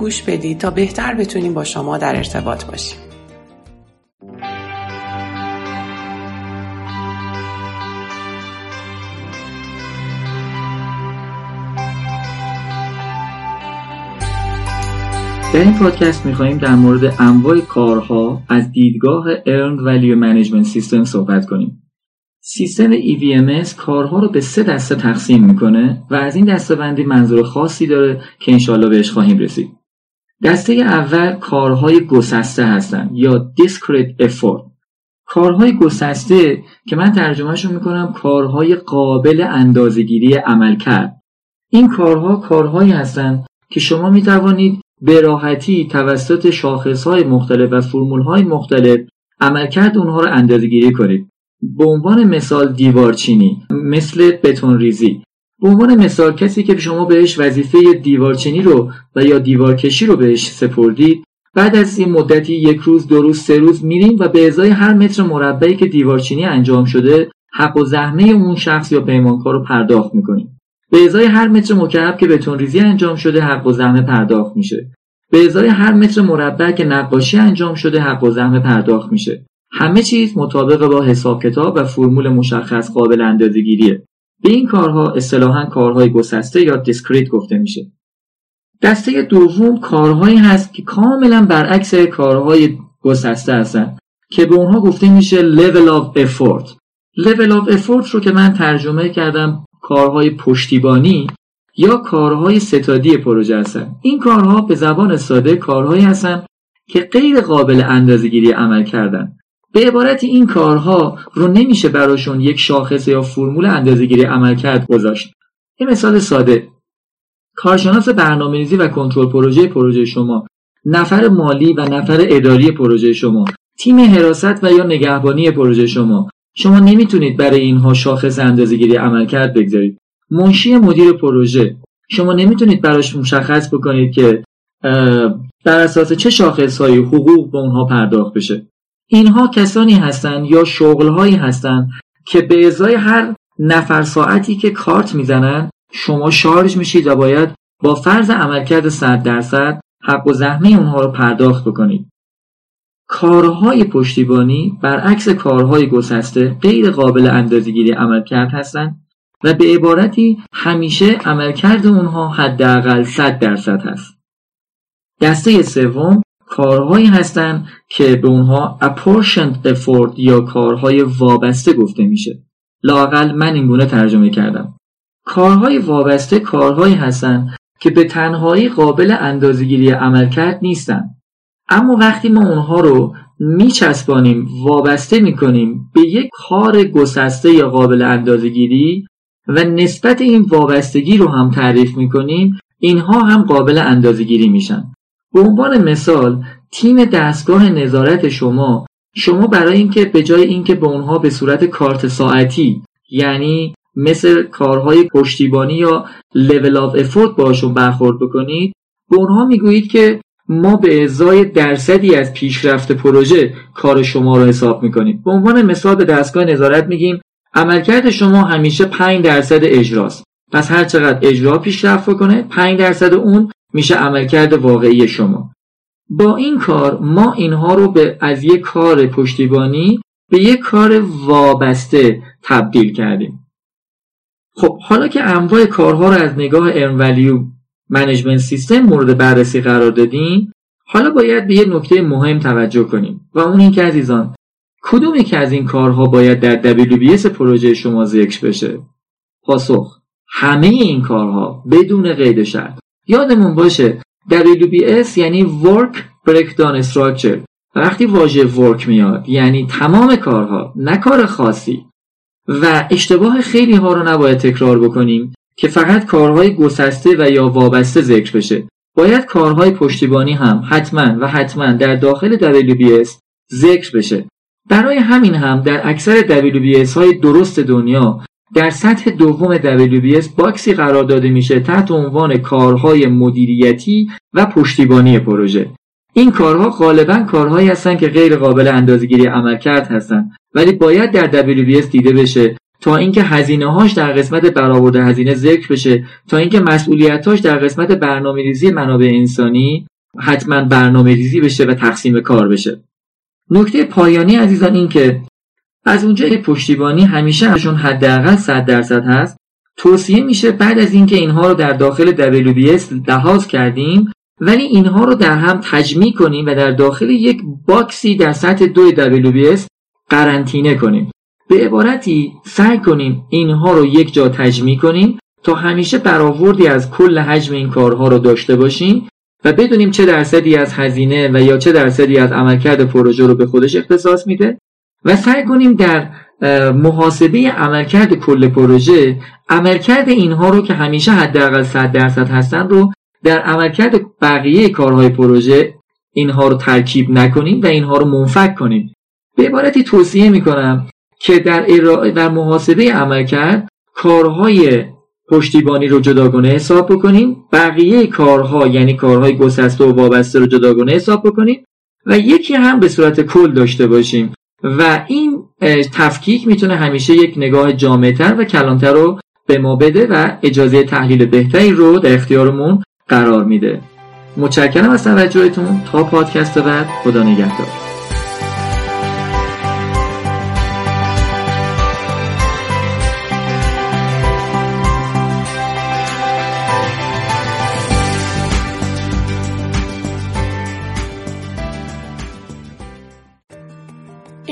گوش بدید تا بهتر بتونیم با شما در ارتباط باشیم. در این پادکست میخواییم در مورد انواع کارها از دیدگاه Earned Value Management System صحبت کنیم. سیستم EVMS کارها رو به سه دسته تقسیم می‌کنه و از این دسته بندی منظور خاصی داره که انشالله بهش خواهیم رسید. دسته اول کارهای گسسته هستند یا Discrete Effort. کارهای گسسته که من ترجمهشون می‌کنم کارهای قابل اندازگیری عمل کرد. این کارها کارهایی هستند که شما می‌توانید به راحتی توسط شاخصهای مختلف و فرمولهای مختلف عملکرد اونها رو اندازه گیری کنید به عنوان مثال دیوارچینی مثل بتون ریزی به عنوان مثال کسی که شما بهش وظیفه دیوارچینی رو و یا دیوارکشی رو بهش سپردید بعد از این مدتی یک روز دو روز سه روز میریم و به ازای هر متر مربعی که دیوارچینی انجام شده حق و زحمه اون شخص یا پیمانکار رو پرداخت می‌کنیم به ازای هر متر مکعب که بتون ریزی انجام شده حق و زحمه پرداخت میشه. به ازای هر متر مربع که نقاشی انجام شده حق و زحمه پرداخت میشه. همه چیز مطابق با حساب کتاب و فرمول مشخص قابل اندازه‌گیریه. به این کارها اصطلاحا کارهای گسسته یا discrete گفته میشه. دسته دوم کارهایی هست که کاملا برعکس کارهای گسسته هستن که به اونها گفته میشه level of effort. Level of effort رو که من ترجمه کردم کارهای پشتیبانی یا کارهای ستادی پروژه هستن. این کارها به زبان ساده کارهایی هستن که غیر قابل اندازهگیری عمل کردن. به عبارت این کارها رو نمیشه براشون یک شاخص یا فرمول اندازهگیری عمل کرد گذاشت. یه مثال ساده. کارشناس برنامه‌ریزی و کنترل پروژه پروژه شما نفر مالی و نفر اداری پروژه شما تیم حراست و یا نگهبانی پروژه شما. شما نمی‌تونید برای اینها شاخص اندازهگیری عملکرد بگذارید. منشی مدیر پروژه. شما نمی‌تونید براش مشخص بکنید که در اساس چه شاخصهایی حقوق به اونها پرداخت بشه. اینها کسانی هستند یا شغلهایی هستند که به ازای هر نفر ساعتی که کارت می‌زنن شما شارژ میشید و باید با فرض عملکرد 100 درصد حق و زحمه اونها رو پرداخت بکنید کارهای پشتیبانی برعکس کارهای گسسته غیر قابل اندازهگیری عملکرد هستند و به عبارتی همیشه عملکرد اونها حداقل 100 درصد هست. دسته سوم کارهایی هستند که به اونها apportioned effort یا کارهای وابسته گفته میشه. لاقل من این گونه ترجمه کردم. کارهای وابسته کارهایی هستند که به تنهایی قابل اندازهگیری عملکرد نیستند. اما وقتی ما اونها رو میچسبانیم وابسته می‌کنیم به یک کار گسسته یا قابل اندازهگیری و نسبت این وابستگی رو هم تعریف می‌کنیم اینها هم قابل اندازگیری میشن به عنوان مثال تیم دستگاه نظارت شما شما برای اینکه به جای اینکه به اونها به صورت کارت ساعتی یعنی مثل کارهای پشتیبانی یا level of effort باشون برخورد بکنید به اونها می‌گویید که ما به ازای درصدی از پیشرفت پروژه کار شما رو حساب می‌کنیم. به عنوان مثال به دستگاه نظارت میگیم عملکرد شما همیشه 5 درصد اجراست. پس هر چقدر اجرا پیشرفت کنه 5 درصد اون میشه عملکرد واقعی شما. با این کار ما اینها رو به از یک کار پشتیبانی به یک کار وابسته تبدیل کردیم. خب حالا که انواع کارها رو از نگاه ارن ولیو منیجمنت سیستم مورد بررسی قرار دادیم حالا باید به یک نکته مهم توجه کنیم. و اون این که عزیزان کدوم که از این کارها باید در WBS پروژه شما ذکر بشه؟ پاسخ همه این کارها بدون قید شرط. یادمون باشه WBS یعنی Work Breakdown Structure. وقتی واژه work میاد یعنی تمام کارها نه کار خاصی. و اشتباه خیلی ها رو نباید تکرار بکنیم که فقط کارهای گسسته و یا وابسته ذکر بشه. باید کارهای پشتیبانی هم حتما و حتما در داخل WBS ذکر بشه. برای همین هم در اکثر WBS های درست دنیا در سطح دوم WBS باکسی قرار داده میشه تحت عنوان کارهای مدیریتی و پشتیبانی پروژه. این کارها غالبا کارهایی هستند که غیر قابل اندازهگیری عملکرد هستند ولی باید در WBS دیده بشه تا اینکه هزینه هاش در قسمت برآورده هزینه ذکر بشه تا اینکه مسئولیتاش در قسمت برنامه ریزی منابع انسانی حتما برنامه ریزی بشه و تقسیم کار بشه. نکته پایانی عزیزان این که از اونجایی پشتیبانی همیشه ازشون حداقل 100 درصد هست توصیه میشه بعد از اینکه اینها رو در داخل WBS لحاظ کردیم ولی اینها رو در هم تجمیع کنیم و در داخل یک باکسی در سطح دو WBS قرنطینه کنیم. به عبارتی سعی کنیم اینها رو یک جا تجمیع کنیم تا همیشه برآوردی از کل حجم این کارها رو داشته باشیم و بدونیم چه درصدی از هزینه و یا چه درصدی از عملکرد پروژه رو به خودش اختصاص میده. و سعی کنیم در محاسبه عملکرد کل پروژه عملکرد اینها رو که همیشه حداقل 100 درصد هستن رو در عملکرد بقیه کارهای پروژه اینها رو ترکیب نکنیم و اینها رو منفک کنیم. به عبارتی توصیه می‌کنم که در ارائه در محاسبه عملکرد کارهای پشتیبانی رو جداگانه حساب بکنیم بقیه کارها یعنی کارهای گسسته و وابسته رو جداگانه حساب بکنیم و یکی هم به صورت کل داشته باشیم. و این تفکیک می‌تونه همیشه یک نگاه جامعتر و کلانتر رو به ما بده و اجازه تحلیل بهتری رو در اختیارمون قرار میده. متشکرم از توجهتون. تا پادکست بعد خدا نگهدار.